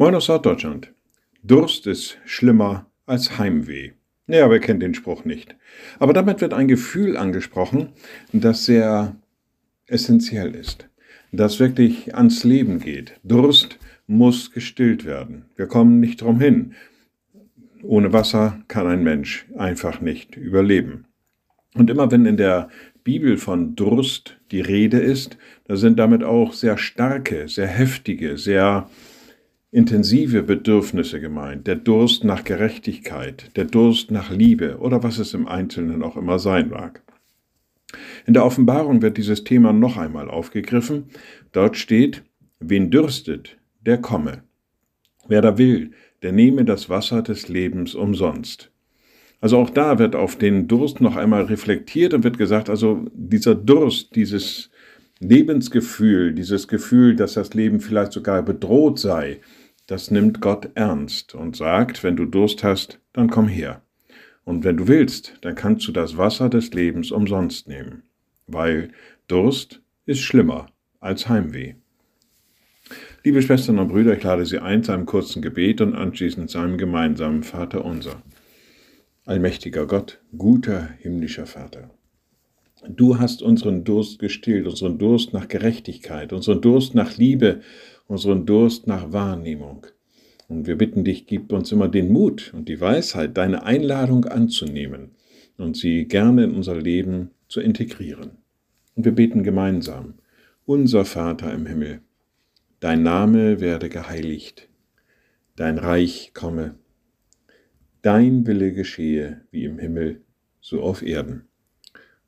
Moin aus Norddeutschland. Durst ist schlimmer als Heimweh. Ja, wer kennt den Spruch nicht? Aber damit wird ein Gefühl angesprochen, das sehr essentiell ist, das wirklich ans Leben geht. Durst muss gestillt werden. Wir kommen nicht drum hin. Ohne Wasser kann ein Mensch einfach nicht überleben. Und immer wenn in der Bibel von Durst die Rede ist, da sind damit auch sehr starke, sehr heftige, sehr intensive Bedürfnisse gemeint, der Durst nach Gerechtigkeit, der Durst nach Liebe oder was es im Einzelnen auch immer sein mag. In der Offenbarung wird dieses Thema noch einmal aufgegriffen. Dort steht, wen dürstet, der komme. Wer da will, der nehme das Wasser des Lebens umsonst. Also auch da wird auf den Durst noch einmal reflektiert und wird gesagt, also dieser Durst, dieses Lebensgefühl, dieses Gefühl, dass das Leben vielleicht sogar bedroht sei, das nimmt Gott ernst und sagt, wenn du Durst hast, dann komm her. Und wenn du willst, dann kannst du das Wasser des Lebens umsonst nehmen, weil Durst ist schlimmer als Heimweh. Liebe Schwestern und Brüder, ich lade Sie ein zu einem kurzen Gebet und anschließend zu einem gemeinsamen Vater unser. Allmächtiger Gott, guter himmlischer Vater. Du hast unseren Durst gestillt, unseren Durst nach Gerechtigkeit, unseren Durst nach Liebe, unseren Durst nach Wahrnehmung. Und wir bitten dich, gib uns immer den Mut und die Weisheit, deine Einladung anzunehmen und sie gerne in unser Leben zu integrieren. Und wir beten gemeinsam, unser Vater im Himmel, dein Name werde geheiligt, dein Reich komme, dein Wille geschehe wie im Himmel, so auf Erden.